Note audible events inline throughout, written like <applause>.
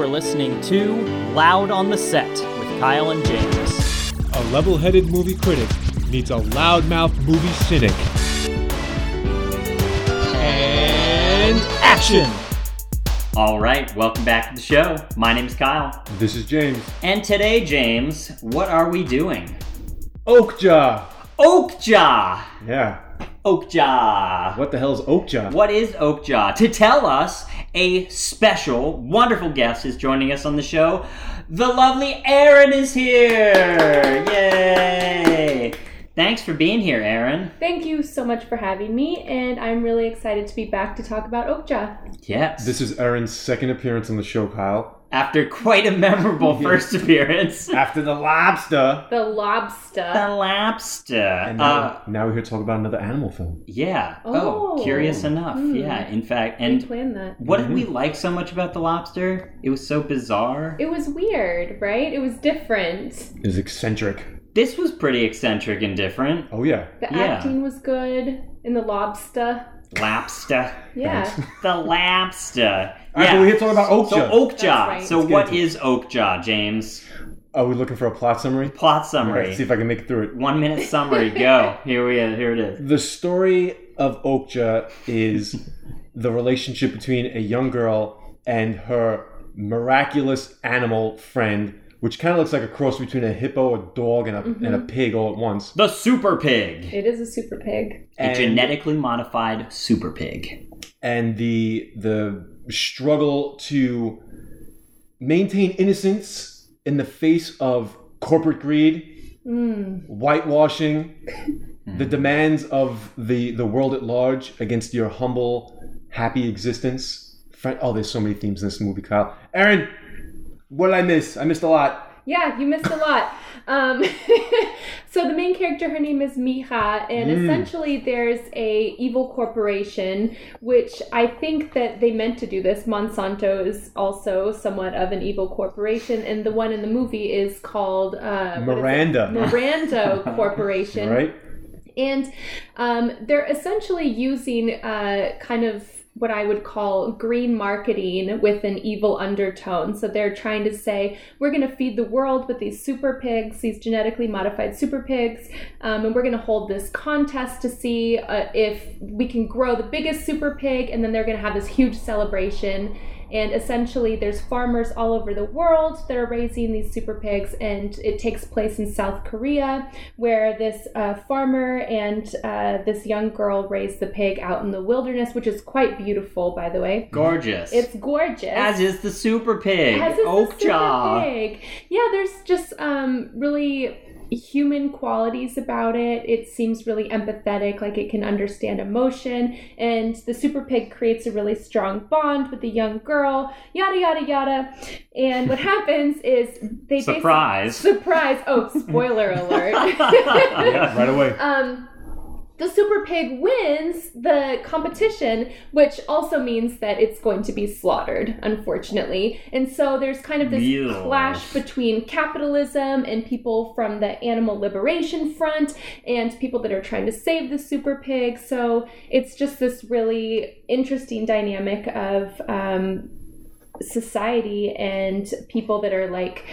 You are listening to Loud on the Set with Kyle and James. A level headed movie critic meets a loudmouth movie cynic. And action! All right, welcome back to the show. My name's Kyle. This is James. And today, James, what are we doing? Okja! Okja! Yeah. Okja! What the hell is Okja? What is Okja? To tell us, a special, wonderful guest is joining us on the show. The lovely Erin is here! Yay! Thanks for being here, Erin. Thank you so much for having me, and I'm really excited to be back to talk about Okja. Yes. This is Erin's second appearance on the show, Kyle. After quite a memorable <laughs> first appearance. After the lobster. The lobster. The Lobster. And now, Uh, now we're here to talk about another animal film. yeah. Oh, Oh. curious enough. Hmm. Yeah, in fact. and we planned that. what did we like so much about The Lobster? It was so bizarre. It was weird, right? It was different. It was eccentric. This was pretty eccentric and different. Oh, yeah. The Yeah. acting was good in the lobster. Lobster. Yeah. Thanks. <laughs> The Lobster. All right, but we're here to talk about So Okja. Okja. Right. So Let's get what into it. is Okja, James? Are we looking for a plot summary? Plot summary. let's see if I can make it through it. One minute summary. <laughs> Go. Here we are. here it is. The story of Oakja is the relationship between a young girl and her miraculous animal friend, which kind of looks like a cross between a hippo, a dog, and a, and a pig all at once. The Super Pig. It is a super pig. A genetically modified super pig. and the the struggle to maintain innocence in the face of corporate greed, Mm. whitewashing, <laughs> the demands of the the world at large against your humble, happy existence. Oh, there's so many themes in this movie, Kyle. Erin, what did I miss? I missed a lot. Yeah, you missed a lot. <laughs> Um, <laughs> so the main character, her name is Mija, and Mm. essentially there's a evil corporation, which I think that they meant to do this. Monsanto is also somewhat of an evil corporation, and the one in the movie is called uh, what is? Miranda. Miranda <laughs> Corporation. Right? And um, they're essentially using uh, kind of what I would call green marketing with an evil undertone. So they're trying to say, we're going to feed the world with these super pigs, these genetically modified super pigs, um, and we're going to hold this contest to see uh, if we can grow the biggest super pig, and then they're going to have this huge celebration. And essentially, there's farmers all over the world that are raising these super pigs, and it takes place in South Korea, where this uh, farmer and uh, this young girl raise the pig out in the wilderness, which is quite beautiful, by the way. Gorgeous. It's gorgeous. As is the super pig. As is the Okja. super pig. Yeah, there's just um, really human qualities about it. It seems really empathetic, like it can understand emotion, and the super pig creates a really strong bond with the young girl. Yada yada yada. And what happens is they Surprise. surprise. Oh, spoiler alert. <laughs> Yeah, right away. um, the super pig wins the competition, which also means that it's going to be slaughtered, unfortunately. And so there's kind of this Ew. clash between capitalism and people from the animal liberation front and people that are trying to save the super pig. So it's just this really interesting dynamic of um, society and people that are like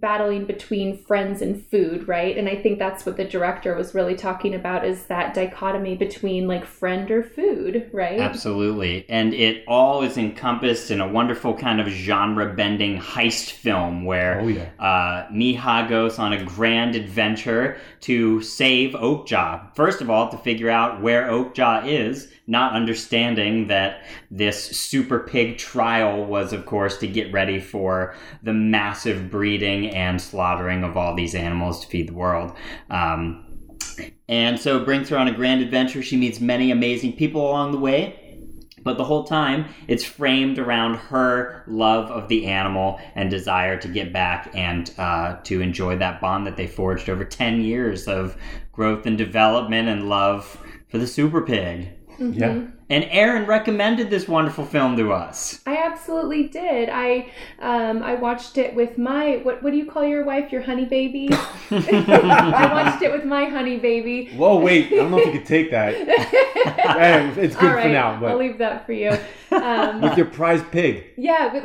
battling between friends and food, right? And I think that's what the director was really talking about is that dichotomy between like friend or food, right? Absolutely. And it all is encompassed in a wonderful kind of genre bending heist film where Oh, yeah. uh, Mija goes on a grand adventure to save Okja. First of all, to figure out where Okja is, not understanding that this super pig trial was, of course, to get ready for the massive breeding and slaughtering of all these animals to feed the world. Um, and so it brings her on a grand adventure. She meets many amazing people along the way. But the whole time, it's framed around her love of the animal and desire to get back and uh, to enjoy that bond that they forged over 10 years of growth and development and love for the super pig. Yeah. And Erin recommended this wonderful film to us. I absolutely did. I um, I watched it with my what what do you call your wife? Your honey baby. <laughs> I watched it with my honey baby. Whoa, wait. I don't know if you could take that. <laughs> It's good All right, for now, but I'll leave that for you. <laughs> Um, with your prize pig. yeah. With,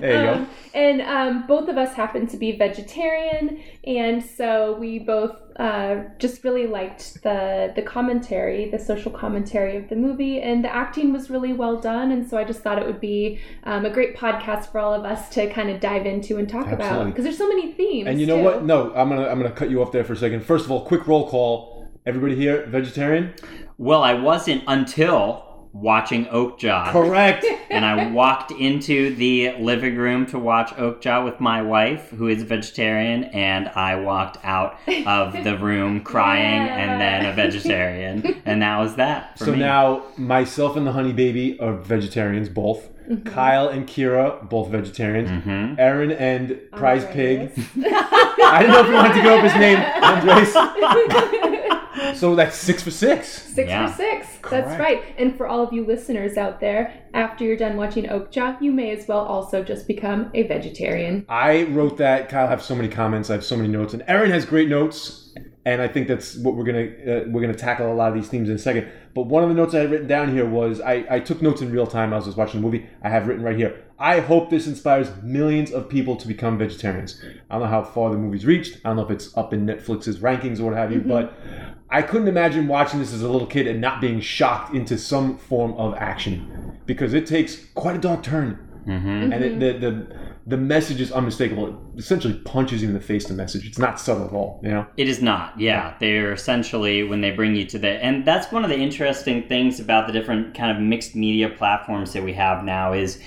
There you um, And um, both of us happen to be vegetarian, and so we both uh, just really liked the the commentary, the social commentary of the movie, and the acting was really well done. And so I just thought it would be um, a great podcast for all of us to kind of dive into and talk about because there's so many themes. And you know too. what? No, I'm gonna I'm gonna cut you off there for a second. First of all, quick roll call. Everybody here, vegetarian? Well, I wasn't until watching Okja. Correct. <laughs> and I walked into the living room to watch Okja with my wife, who is a vegetarian, and I walked out of the room <laughs> crying Yeah. and then a vegetarian, and that was that. For so me. now myself and the honey baby are vegetarians both. Mm-hmm. Kyle and Kira both vegetarians. Mhm. Erin and Prize Andres. Pig. <laughs> I didn't know if you wanted to go up his name, Andres. So that's six for six. Six Yeah. for six. That's right. And for all of you listeners out there, after you're done watching Okja, you may as well also just become a vegetarian. I wrote that. Kyle I have so many comments. I have so many notes, and Erin has great notes. And I think that's what we're gonna uh, we're gonna tackle a lot of these themes in a second. But one of the notes I had written down here was I, I took notes in real time. I was just watching the movie. I have written right here. I hope this inspires millions of people to become vegetarians. I don't know how far the movie's reached. I don't know if it's up in Netflix's rankings or what have you. But I couldn't imagine watching this as a little kid and not being shocked into some form of action because it takes quite a dark turn Mhm. and it, the, the the message is unmistakable. It essentially punches you in the face. The message. It's not subtle at all. You know. It is not. Yeah, they're essentially when they bring you to the and that's one of the interesting things about the different kind of mixed media platforms that we have now is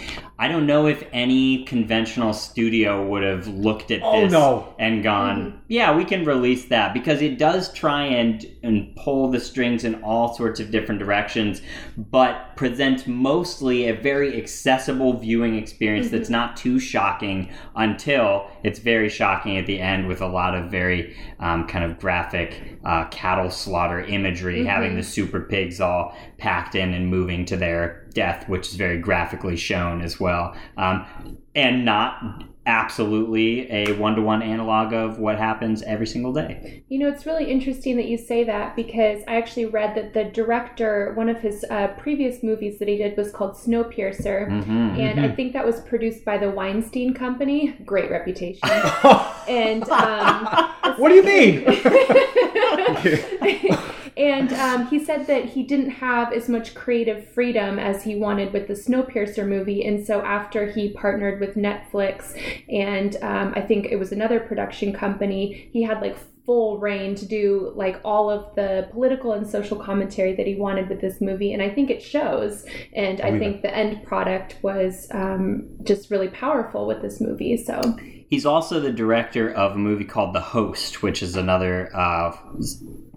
I don't know if any conventional studio would have looked at Oh, this no. and gone, yeah, we can release that because it does try and and pull the strings in all sorts of different directions, but presents mostly a very accessible viewing experience that's not too shocking until it's very shocking at the end with a lot of very um, kind of graphic uh, cattle slaughter imagery, having the super pigs all packed in and moving to their death, which is very graphically shown as well, um, and not absolutely a one-to-one analog of what happens every single day. You know, it's really interesting that you say that because I actually read that the director, one of his uh, previous movies that he did was called Snowpiercer. Mhm. And I think that was produced by the Weinstein Company. Great reputation. <laughs> and um, what do you mean? <laughs> <laughs> and um, he said that he didn't have as much creative freedom as he wanted with the Snowpiercer movie. And so after he partnered with Netflix and um, I think it was another production company, he had like full reign to do like all of the political and social commentary that he wanted with this movie. And i think it shows. And i Believe think the end product was um, just really powerful with this movie so. He's also the director of a movie called The Host, which is another uh,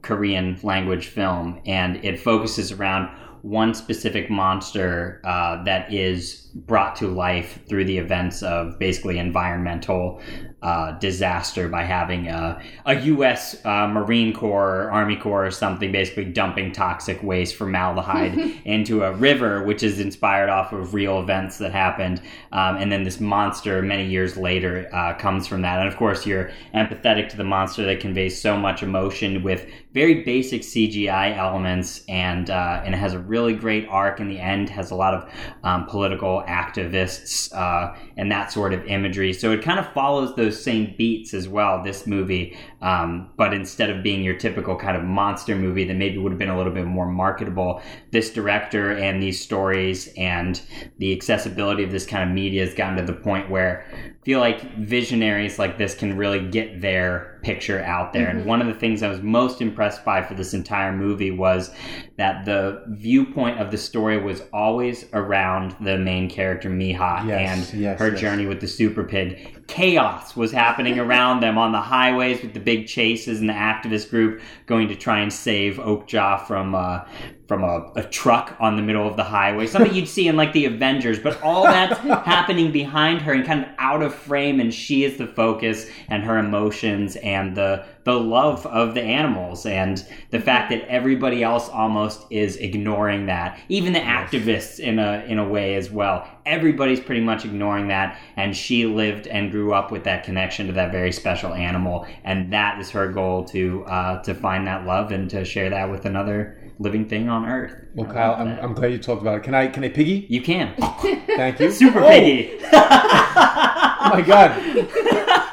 Korean language film, and it focuses around one specific monster uh, that is brought to life through the events of basically environmental uh, disaster by having a, a U.S. Uh, Marine Corps or Army Corps or something basically dumping toxic waste formaldehyde <laughs> into a river, which is inspired off of real events that happened. Um, and then this monster, many years later, uh, comes from that. And of course, you're empathetic to the monster that conveys so much emotion with very basic CGI elements, and uh, and it has a really great arc in the end. Has a lot of um, political activists uh, and that sort of imagery. So it kind of follows those same beats as well. This movie, um, but instead of being your typical kind of monster movie that maybe would have been a little bit more marketable, this director and these stories and the accessibility of this kind of media has gotten to the point where I feel like visionaries like this can really get their picture out there. And one of the things I was most impressed by for this entire movie was that the viewpoint of the story was always around the main character Mija Yes, and yes, her yes. journey with the super pig. Chaos was happening <laughs> around them on the highways with the big chases and the activist group going to try and save Okja from uh, from a, a truck on the middle of the highway. Something you'd see in like the Avengers, but all that's <laughs> happening behind her and kind of out of frame, and she is the focus, and her emotions and the the love of the animals and the fact that everybody else almost is ignoring that. Even the activists in a in a way as well. Everybody's pretty much ignoring that and she lived and grew up with that connection to that very special animal and that is her goal to uh, to find that love and to share that with another living thing on earth. Well, I Kyle, I'm. I'm glad you talked about it. Can I can I piggy? you can. <laughs> Thank you. Super Oh, piggy. Oh my god.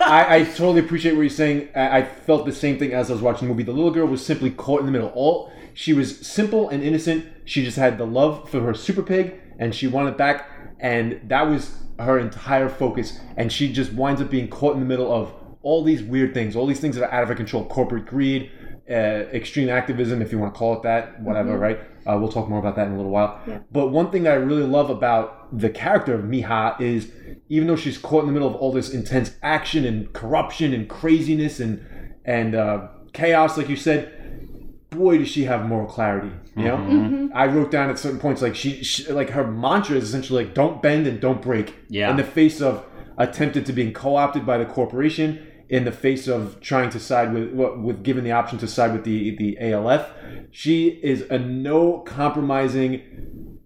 I, I totally appreciate what you're saying. I, I felt the same thing as I was watching the movie. The little girl was simply caught in the middle. All she was simple and innocent. She just had the love for her super pig, and she wanted it back, and that was her entire focus. And she just winds up being caught in the middle of all these weird things, all these things that are out of her control: corporate greed, uh, extreme activism, if you want to call it that, whatever. Right? Uh, we'll talk more about that in a little while. But one thing that I really love about the character of Mija is even though she's caught in the middle of all this intense action and corruption and craziness and and uh, chaos, like you said, boy, does she have moral clarity. You know, Mm-hmm. I wrote down at certain points like she, she, like her mantra is essentially like don't bend and don't break. Yeah. In the face of attempted to being co-opted by the corporation, in the face of trying to side with with given the option to side with the the ALF, she is a no compromising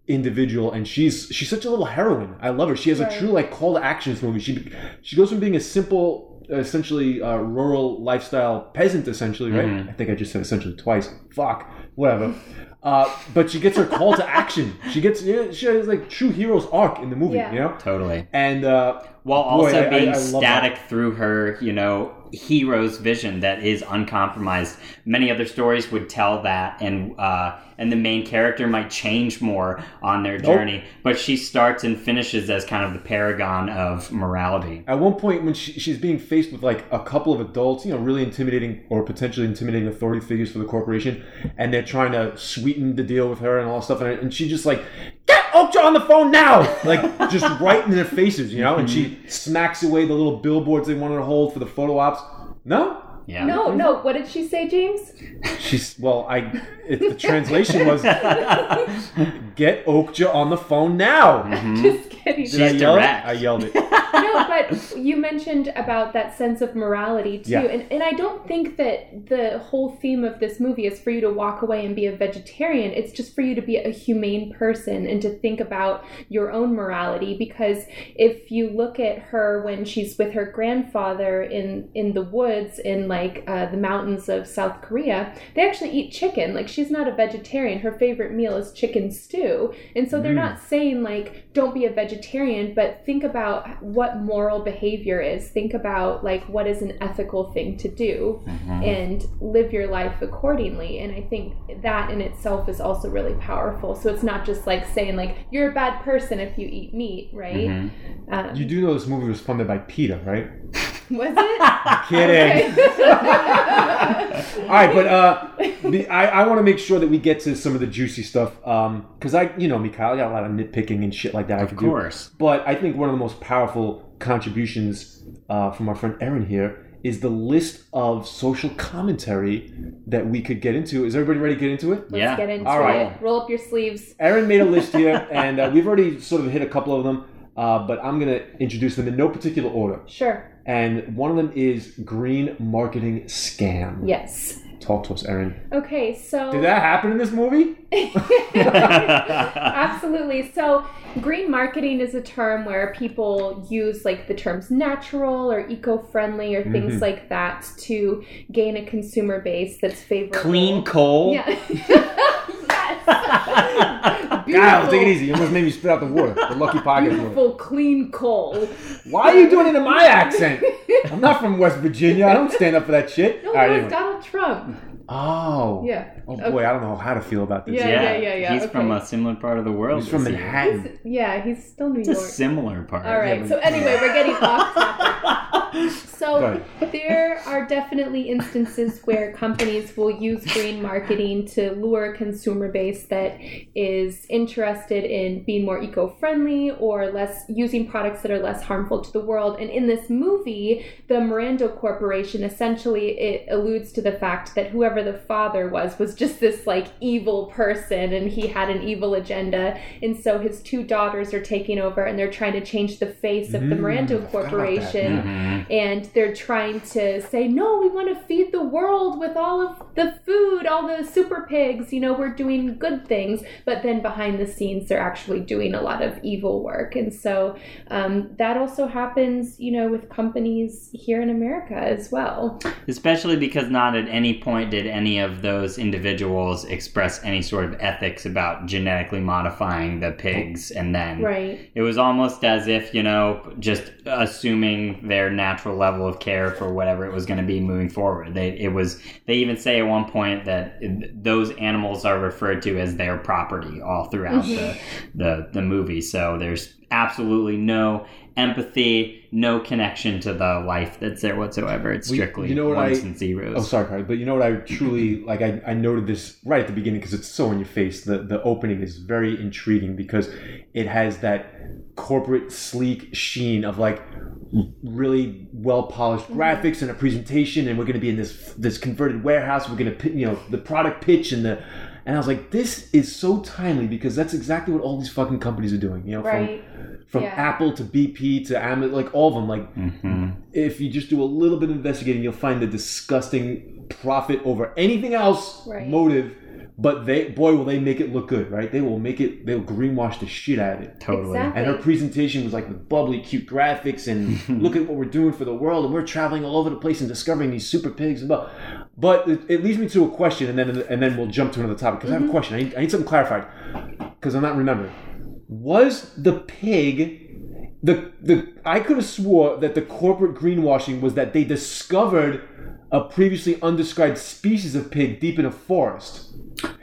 individual and she's she's such a little heroine. I love her. She has Right. a true like call to action in this movie. She she goes from being a simple essentially uh, rural lifestyle peasant essentially right? Mhm. i think i just said essentially twice. Fuck. Whatever. Uh, but she gets her call to action. She gets yeah, she has like true hero's arc in the movie Yeah. you know? Totally. and uh While also I- I- being I love static through her, you know, hero's vision that is uncompromised. Many other stories would tell that, and uh, and the main character might change more on their journey, but she starts and finishes as kind of the paragon of morality. At one point, when she, she's being faced with like a couple of adults, you know, really intimidating or potentially intimidating authority figures for the corporation, and they're trying to sweeten the deal with her and all that stuff, and, and she just like, get Oakja on the phone now, like <laughs> just right in their faces, you know, and she mm-hmm. smacks away the little billboards they wanted to hold for the photo ops. No, Yeah. No, mm-hmm. no. What did she say, James? she's well, I it, the translation was <laughs> get Oakja on the phone now. <laughs> Just kidding. Did I She's yell it? I yelled it. <laughs> no, but you mentioned about that sense of morality too, Yeah. and and I don't think that the whole theme of this movie is for you to walk away and be a vegetarian. It's just for you to be a humane person and to think about your own morality. Because if you look at her when she's with her grandfather in in the woods in like uh, the mountains of South Korea, they actually eat chicken. Like she's not a vegetarian. Her favorite meal is chicken stew, and so they're hmm. not saying like don't be a vegetarian, but think about what moral behavior is. Think about like what is an ethical thing to do and live your life accordingly. And I think that in itself is also really powerful. So it's not just like saying like you're a bad person if you eat meat, right? Mhm. Um, You do know this movie was funded by PETA, right? <laughs> was it? <laughs> Kidding. <laughs> All right, but uh, the, I, I want to make sure that we get to some of the juicy stuff Um, because I, you know me, Kyle, I got a lot of nitpicking and shit like that. I Of could course. do. But I think one of the most powerful contributions uh, from our friend Erin here is the list of social commentary that we could get into. Is everybody ready to get into it? Let's Yeah. get into All right. it. Roll up your sleeves. Erin made a list here, <laughs> and uh, we've already sort of hit a couple of them, uh, but I'm going to introduce them in no particular order. Sure. And one of them is green marketing scam. Yes. Talk to us, Erin. Okay, so Did that happen in this movie? <laughs> <laughs> Absolutely. So, green marketing is a term where people use like the terms natural or eco-friendly or things Mhm. like that to gain a consumer base that's favorable. Clean coal. Yeah. <laughs> yes. <laughs> Beautiful. take it easy. You almost made me spit out the water. The lucky pocket water. Beautiful, clean coal. Why are you doing it in my accent? I'm not from West Virginia. I don't stand up for that shit. <laughs> No, All right, anyway. Donald Trump. Oh. Yeah. Oh boy, I don't know how to feel about this. Yeah, yeah, yeah, yeah, He's from a similar part of the world. He's from. Manhattan. He's, yeah, he's still New It's a similar part. All right. but- So anyway, we're getting <laughs> off topic. <laughs> So there are definitely instances where companies will use green marketing to lure a consumer base that is interested in being more eco-friendly or less using products that are less harmful to the world. And in this movie, the Miranda Corporation essentially it alludes to the fact that whoever the father was was just this like evil person and he had an evil agenda. And so his two daughters are taking over and they're trying to change the face of the Mm, Miranda I forgot about that. Corporation Mhm. and they're trying to say, no, we want to feed the world with all of the food, all the super pigs. You know, we're doing good things. But then behind the scenes, they're actually doing a lot of evil work. And so um, that also happens, you know, with companies here in America as well. Especially because not at any point did any of those individuals express any sort of ethics about genetically modifying the pigs and then Right. it was almost as if you know just assuming their natural level of care for whatever it was going to be moving forward. They it was they even say at one point that those animals are referred to as their property all throughout mm-hmm. the, the the movie. So there's absolutely no empathy no connection to the life that's there whatsoever it's Well, you- strictly you know what ones I- and zeros Oh, sorry, Carly, but you know what I truly <clears throat> like? I, I noted this right at the beginning because it's so in your face. The the opening is very intriguing because it has that corporate sleek sheen of like really well polished mm-hmm. graphics and a presentation, and we're going to be in this this converted warehouse. We're going to pit you know the product pitch and the. And I was like, this is so timely because that's exactly what all these fucking companies are doing. You know, Right. from from Yeah. Apple to BP to Amazon, like all of them. Like hmm if you just do a little bit of investigating, you'll find the disgusting profit over anything else Right. motive. But they, boy, will they make it look good, right? They will make it. They'll greenwash the shit out of it. totally Exactly. And her presentation was like with bubbly, cute graphics and <laughs> look at what we're doing for the world, and we're traveling all over the place and discovering these super pigs and blah. But it, it leads me to a question, and then and then we'll jump to another topic because I have a mm-hmm. question. I need, I need something clarified because I'm not remembering. Was the pig the the I could have swore that the corporate greenwashing was that they discovered a previously undescribed species of pig deep in a forest.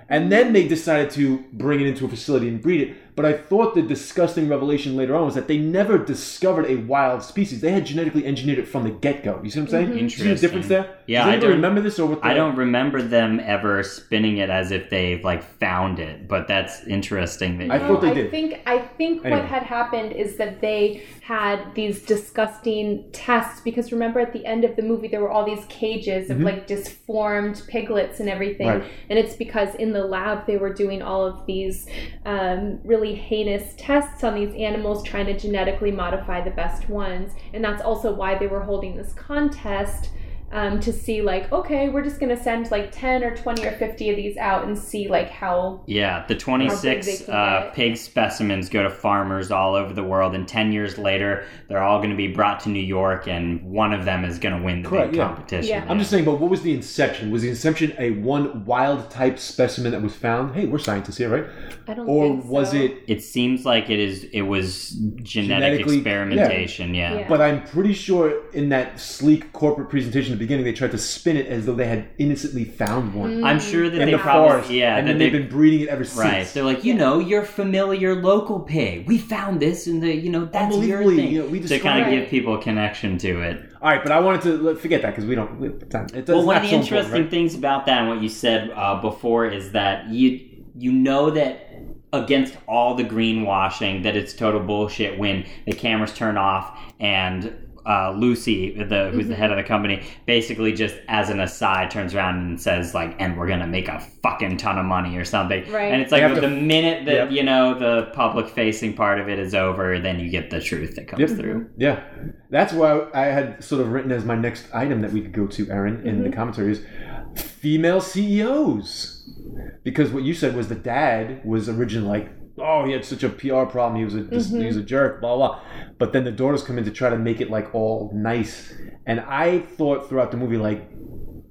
And then they decided to bring it into a facility and breed it. But I thought the disgusting revelation later on was that they never discovered a wild species. They had genetically engineered it from the get go. You see what I'm saying? You see the difference there? Yeah, Does I don't- remember this or what? The, I don't remember them ever spinning it as if they've like found it, but that's interesting. That I you- thought they did. I think I think Anyway. what had happened is that they had these disgusting tests because remember at the end of the movie there were all these cages of like disformed piglets and everything, Mm-hmm. Right. and it's because in the lab they were doing all of these um, really heinous tests on these animals trying to genetically modify the best ones, and that's also why they were holding this contest. Um, to see like okay we're just gonna send like 10 or 20 or 50 of these out and see like how yeah, the 26 uh, pig specimens go to farmers all over the world, and 10 years later, they're all going to be brought to New York, and one of them is going to win the Correct, big yeah. competition. Yeah. I'm just saying, but what was the inception? Was the inception a one wild type specimen that was found? Hey, we're scientists here, right? I don't Or think was so. it It seems like it is. It was genetic Genetically- experimentation. Yeah. Yeah. But I'm pretty sure in that sleek corporate presentation at the beginning, they tried to spin it as though they had innocently found one I'm sure that in they the probably forest. yeah and then they they've been breeding it ever since. Right. They're like, you know, your familiar local pig. We found this in the, you know, that's your Unbelievably, thing. you know, we to kind of give people a connection to it. All right, but I wanted to forget that because we don't. It does, well, one of the so interesting right? things about that and what you said uh, before is that you you know that against all the greenwashing that it's total bullshit when the cameras turn off and uh, Lucy, the who's the head of the company, basically just as an aside turns around and says like, "And we're gonna make a fucking ton of money" or something. Right. And it's like the to- minute that Yep. you know the public facing part of it is over, then you get the truth that comes Yep. through. Yeah, that's why I had sort of written as my next item that we could go to, Erin, in the commentary is female CEOs. Because what you said was the dad was originally like, oh, he had such a PR problem, he was a this, mm-hmm. he was a jerk, blah blah. But then the daughters come in to try to make it like all nice, and I thought throughout the movie like.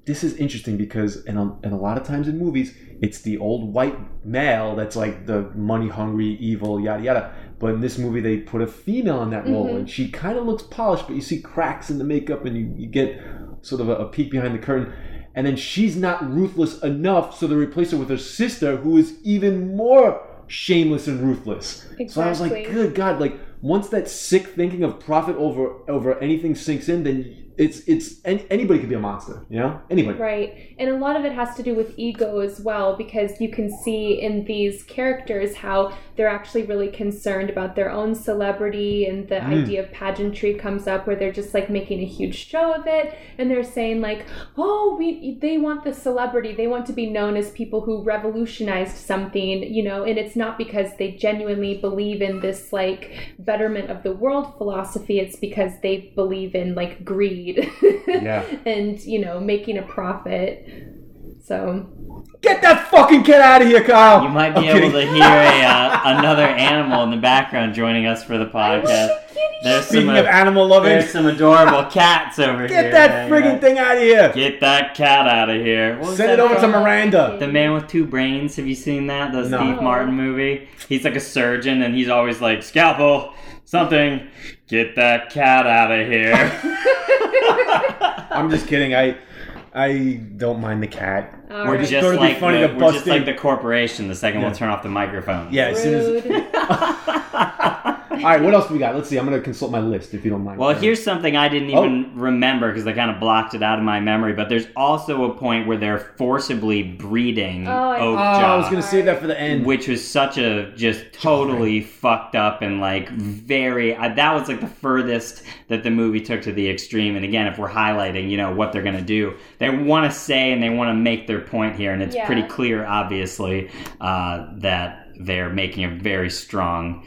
This is interesting because, in a, in a lot of times in movies, it's the old white male that's like the money hungry, evil, yada yada. But in this movie, they put a female in that role, mm-hmm. and she kind of looks polished, but you see cracks in the makeup, and you, you get sort of a, a peek behind the curtain. And then she's not ruthless enough, so they replace her with her sister, who is even more shameless and ruthless. So I was like, good God! Like once that sick thinking of profit over over anything sinks in, then it's it's any, anybody could be a monster, you know? Anybody. Right. And a lot of it has to do with ego as well, because you can see in these characters how they're actually really concerned about their own celebrity and the mm. idea of pageantry comes up where they're just like making a huge show of it and they're saying like, "Oh, we they want the celebrity. They want to be known as people who revolutionized something, you know, and it's not because they genuinely believe in this like betterment of the world philosophy. It's because they believe in like greed breed Yeah. <laughs> and you know making a profit so Get that fucking cat out of here, Kyle. You might be I'm able kidding. to hear a, uh, another animal in the background joining us for the podcast. There's some, Speaking uh, of animal loving, there's some adorable cats over here. get that hanging friggin' thing out of here. Get that cat out of here. What Send it over to? Miranda. The Man with Two Brains. Have you seen that? The No. Steve Martin movie. He's like a surgeon, and he's always like, "Scalpel, something. Get that cat out of here." I'm just kidding. I I don't mind the cat. All We're right. just, just going to like be funny the, to we're bust just like the corporation. The second Yeah. we'll turn off the microphone. yeah, as soon as. <laughs> Rude. All right, what else we got? Let's see. I'm going to consult my list if you don't mind. Well, here's something I didn't Oh. even remember because I kind of blocked it out of my memory. But there's also a point where they're forcibly breeding Oh, I- Oh, I was going to save that for the end. which was such a just totally fucked up and like very. Uh, that was like the furthest that the movie took to the extreme. And again, if we're highlighting, you know, what they're gonna do, they want to say and they want to make their point here, and it's Yeah. pretty clear, obviously, uh, that they're making a very strong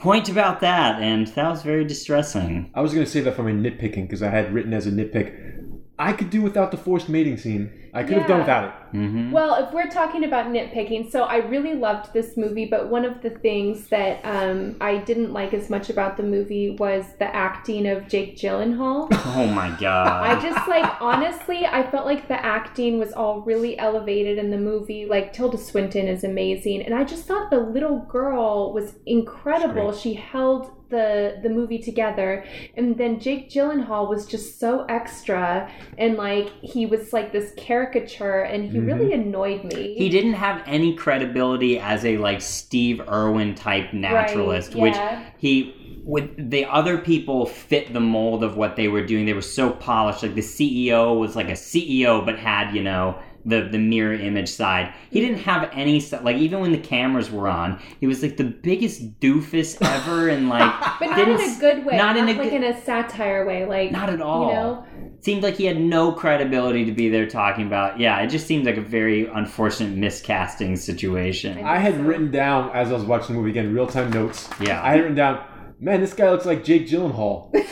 point about that, and that was very distressing. I was going to save that for my nitpicking because I had written as a nitpick. I could do without the forced mating scene. I could have done without it. Hmm Well, if we're talking about nitpicking, so I really loved this movie, but one of the things that um, I didn't like as much about the movie was the acting of Jake Gyllenhaal. <laughs> Oh my god. I just like honestly, I felt like the acting was all really elevated in the movie. Like Tilda Swinton is amazing, and I just thought the little girl was incredible. She held the the movie together, and then Jake Gyllenhaal was just so extra, and like he was like this caricature, and he really mm-hmm. annoyed me. he didn't have any credibility as a like Steve Irwin type naturalist, Right, which he with the other people fit the mold of what they were doing. They were so polished. Like the CEO was like a CEO, but had you know the the mirror image side. He didn't have any like even when the cameras were on, he was like the biggest doofus ever, and like <laughs> But not in s- a good way. not Not, in a like good- in a satire way. Like Not at all. You know, seemed like he had no credibility to be there talking about. Yeah, it just seemed like a very unfortunate miscasting situation. I had so. written down as I was watching the movie again, real time notes. Yeah. I had written down, man, this guy looks like Jake Gyllenhaal. <laughs>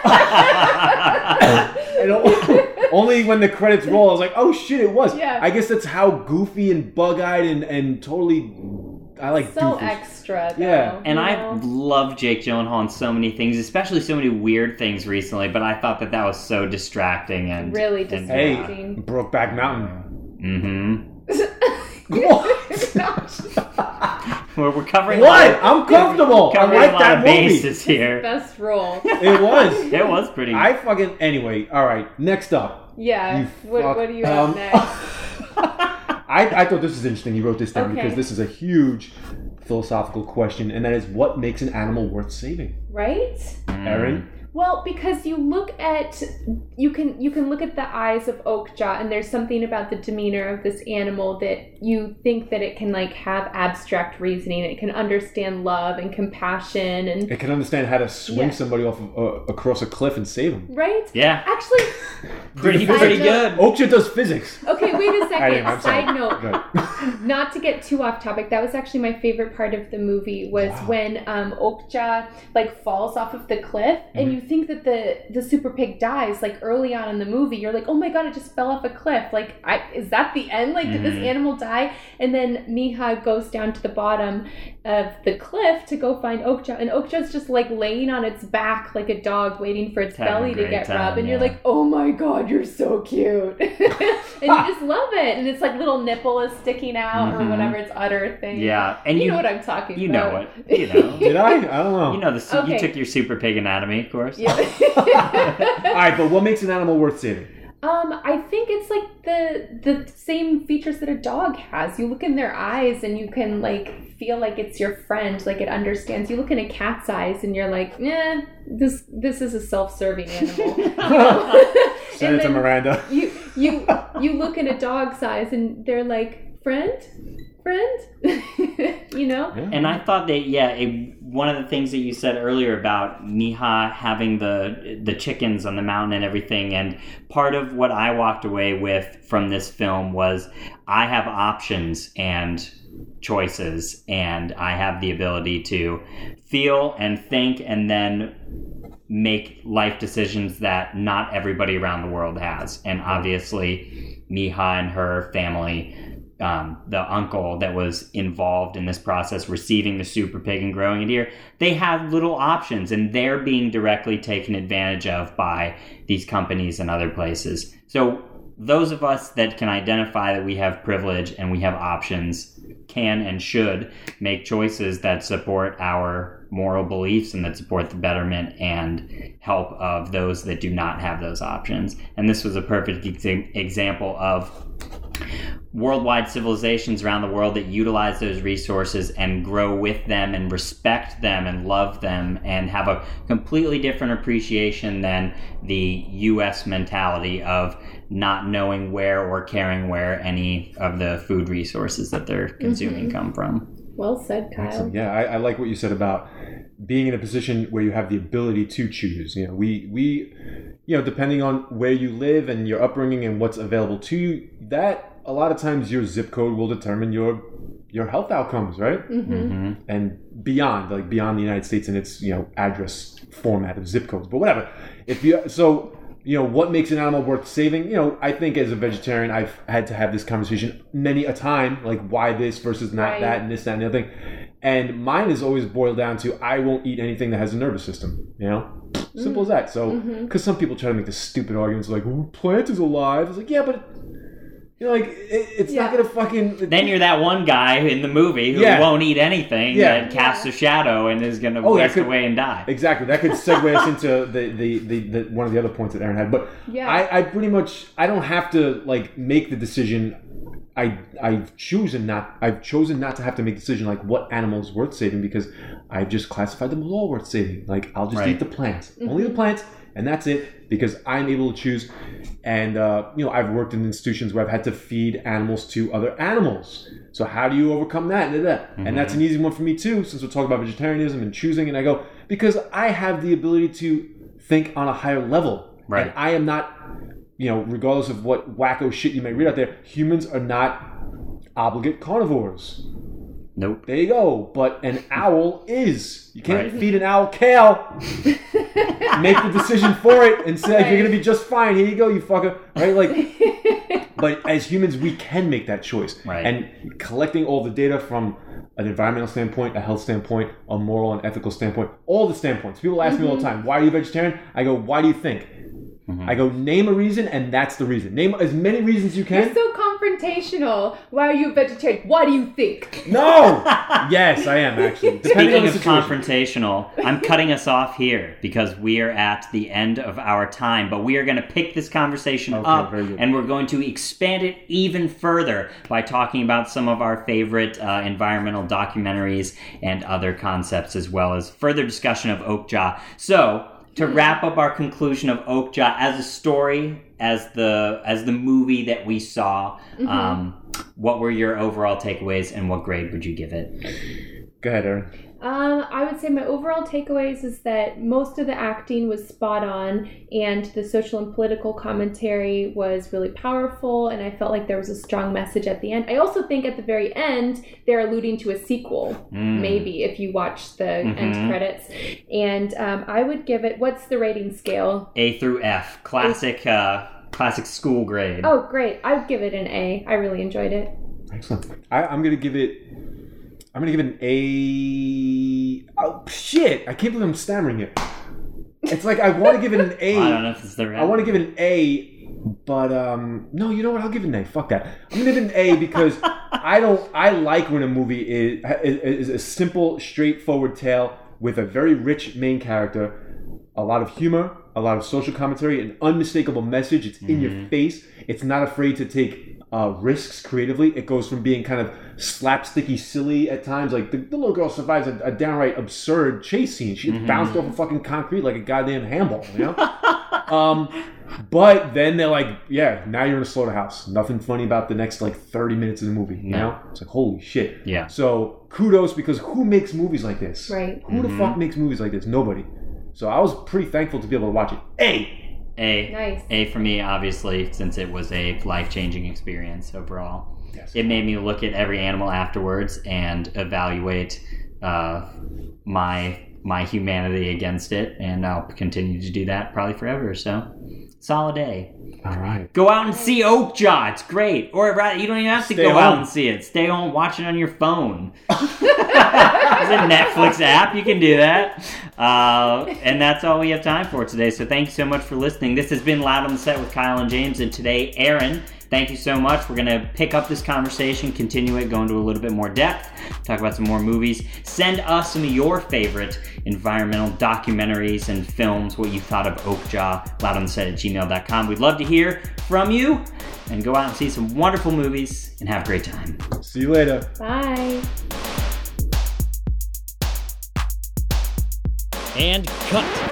<laughs> and o- only when the credits roll, I was like, oh shit, it was. Yeah. I guess that's how goofy and bug eyed and, and totally. I like so doofus. extra. Though, Yeah. And you I know? love Jake Gyllenhaal in so many things, especially so many weird things recently. But I thought that that was so distracting and Really and- Hey, distracting. Brokeback Mountain. Mm-hmm. <laughs> what? <laughs> <laughs> We're, we're covering What? A I'm comfortable. I covering like a lot that of movie. bases here. Best role. <laughs> It was. It was pretty. I fucking anyway. All right. Next up, Yeah. What, fuck- what do you have um, next? <laughs> I, I thought this was interesting. You wrote this down Okay. because this is a huge philosophical question, and that is what makes an animal worth saving? Right? Mm. Erin, Well, because you look at you can you can look at the eyes of Okja, and there's something about the demeanor of this animal that you think that it can like have abstract reasoning. It can understand love and compassion, and it can understand how to swing Yeah. somebody off of, uh, across a cliff and save them. right? Yeah, Actually, <laughs> pretty Physics. pretty good. Oakja does physics. okay. Wait a <laughs> second. I'm. Side note. <laughs> Not to get too off topic that was actually my favorite part of the movie was Wow. when um okja like falls off of the cliff Mm-hmm. and you think that the the super pig dies like early on in the movie you're like oh my god it just fell off a cliff like I, is that the end like did this Mhm. animal die and then mija goes down to the bottom of the cliff to go find okja and okja's just like laying on its back like a dog waiting for its Having belly to get time, rubbed and you're like oh my god you're so cute <laughs> and you just love it and it's like little nipple is sticking out or Mhm. whatever its udder thing Yeah, and you, you know what i'm talking about. you about know it. You know. Did I? I don't know. You know the su- Okay. you took your super pig anatomy course. <laughs> All yeah right, but what makes an animal worth saving? um i think it's like the the same features that a dog has you look in their eyes and you can like feel like it's your friend like it understands you look in a cat's eyes and you're like eh this this is a self-serving animal You? <laughs> <laughs> Send it to Miranda. you you you look in a dog's eyes and they're like friend friend you you know? Yeah. And I thought that yeah, it, one of the things that you said earlier about Mija having the the chickens on the mountain and everything, and part of what I walked away with from this film was I have options and choices, and I have the ability to feel and think, and then make life decisions that not everybody around the world has. And obviously, Mija and her family um, the uncle that was involved in this process, receiving the super pig and growing it here, they have little options and they're being directly taken advantage of by these companies and other places. So, those of us that can identify that we have privilege and we have options can and should make choices that support our moral beliefs and that support the betterment and help of those that do not have those options. And this was a perfect ex- example of worldwide civilizations around the world that utilize those resources and grow with them and respect them and love them and have a completely different appreciation than the US mentality of not knowing where or caring where any of the food resources that they're consuming Mhm. come from. Well said, Kyle. Excellent. Yeah, I, I like what you said about being in a position where you have the ability to choose. You know, we we, you know, depending on where you live and your upbringing and what's available to you, that a lot of times your zip code will determine your your health outcomes, right? hmm Mhm. And beyond, like beyond the United States and its you know address format of zip codes, but whatever. If you so. You know what makes an animal worth saving? You know, I think as a vegetarian, I've had to have this conversation many a time, like why this versus not Right. that, and this, that, and the other thing. And mine is always boiled down to I won't eat anything that has a nervous system. You know, simple as that. So, because some people try to make the stupid arguments like, "Oh, plant is alive." It's like, yeah, but you know, like it, it's not gonna fucking. Then you're that one guy in the movie who Yeah. won't eat anything Yeah. that casts a shadow and is going to Oh, waste could- away and die. Exactly. That could segue us <laughs> into the, the, the, the one of the other points that Erin had. But Yeah. I, I pretty much I don't have to like make the decision. I I've chosen not I've chosen not to have to make a decision like what animal is worth saving because I've just classified them as all worth saving. Like I'll just Right. eat the plants, only the plants, and that's it because I'm able to choose. And uh, you know I've worked in institutions where I've had to feed animals to other animals. So how do you overcome that? And, and that's an easy one for me too, since we're talking about vegetarianism and choosing. And I go because I have the ability to think on a higher level. Right. And I am not, you know, regardless of what wacko shit you may read out there, humans are not obligate carnivores. Nope. There you go. But an <laughs> owl is. You can't Right. feed an owl kale. <laughs> Make the decision for it and say you're gonna be just fine. Here you go, you fucker. Right? Like <laughs> but as humans we can make that choice. Right. And collecting all the data from an environmental standpoint, a health standpoint, a moral and ethical standpoint, all the standpoints. People ask me all the mm-hmm. time, why are you vegetarian? I go, why do you think? I go, name a reason, and that's the reason. Name as many reasons you can. You're so confrontational. Why are you a vegetarian? What do you think? no! <laughs> yes, I am actually. <laughs> Speaking the of situation. confrontational, I'm cutting us off here because we are at the end of our time. But we are going to pick this conversation Okay, up and we're going to expand it even further by talking about some of our favorite uh, environmental documentaries and other concepts, as well as further discussion of Okja. So. To wrap up our conclusion of Okja as a story, as the as the movie that we saw, um, what were your overall takeaways and what grade would you give it? Go ahead, Erin. Um, I would say my overall takeaways is that most of the acting was spot on, and the social and political commentary was really powerful, and I felt like there was a strong message at the end. I also think at the very end they're alluding to a sequel, Mm. maybe if you watch the Mhm. end credits. And um, I would give it. What's the rating scale? A through F, classic, uh, classic school grade. Oh, great! I would give it an A. I really enjoyed it. Excellent. I, I'm gonna give it. I'm gonna give it an A. Oh shit! I can't believe I'm stammering it. It's like I want to give it an A. <laughs> I don't know if it's the right. I want to give it an A, but um, no, you know what? I'll give it an A. Fuck that. I'm gonna give it an A because I don't. I like when a movie is, is is a simple, straightforward tale with a very rich main character, a lot of humor, a lot of social commentary, an unmistakable message. It's in your face. It's not afraid to take uh, risks creatively. It goes from being kind of slapsticky, silly at times. Like the, the little girl survives a, a downright absurd chase scene. She gets bounced off of fucking concrete like a goddamn handball. You know. <laughs> Um, but then they're like, yeah, now you're in a slaughterhouse. Nothing funny about the next like 30 minutes of the movie. You No. know, it's like holy shit. Yeah. So kudos because who makes movies like this? Right. Who the Mhm. fuck makes movies like this? Nobody. So I was pretty thankful to be able to watch it. A. A. Nice. A for me, obviously, since it was a life changing experience overall. Yes. It made me look at every animal afterwards and evaluate uh, my my humanity against it, and I'll continue to do that probably forever. So, solid day. All right. Go out and see Okja. It's great. Or rather, you don't even have to Stay go out and see it. Stay home, watch it on your phone. <laughs> There's a Netflix app. You can do that. Uh, and that's all we have time for today. So thanks so much for listening. This has been Loud on the Set with Kyle and James. And today, Erin, thank you so much. We're going to pick up this conversation, continue it, go into a little bit more depth, talk about some more movies. Send us some of your favorite environmental documentaries and films, what you thought of Okja, loud on the at gmail.com. We'd love to hear from you and go out and see some wonderful movies and have a great time. See you later. Bye. And cut.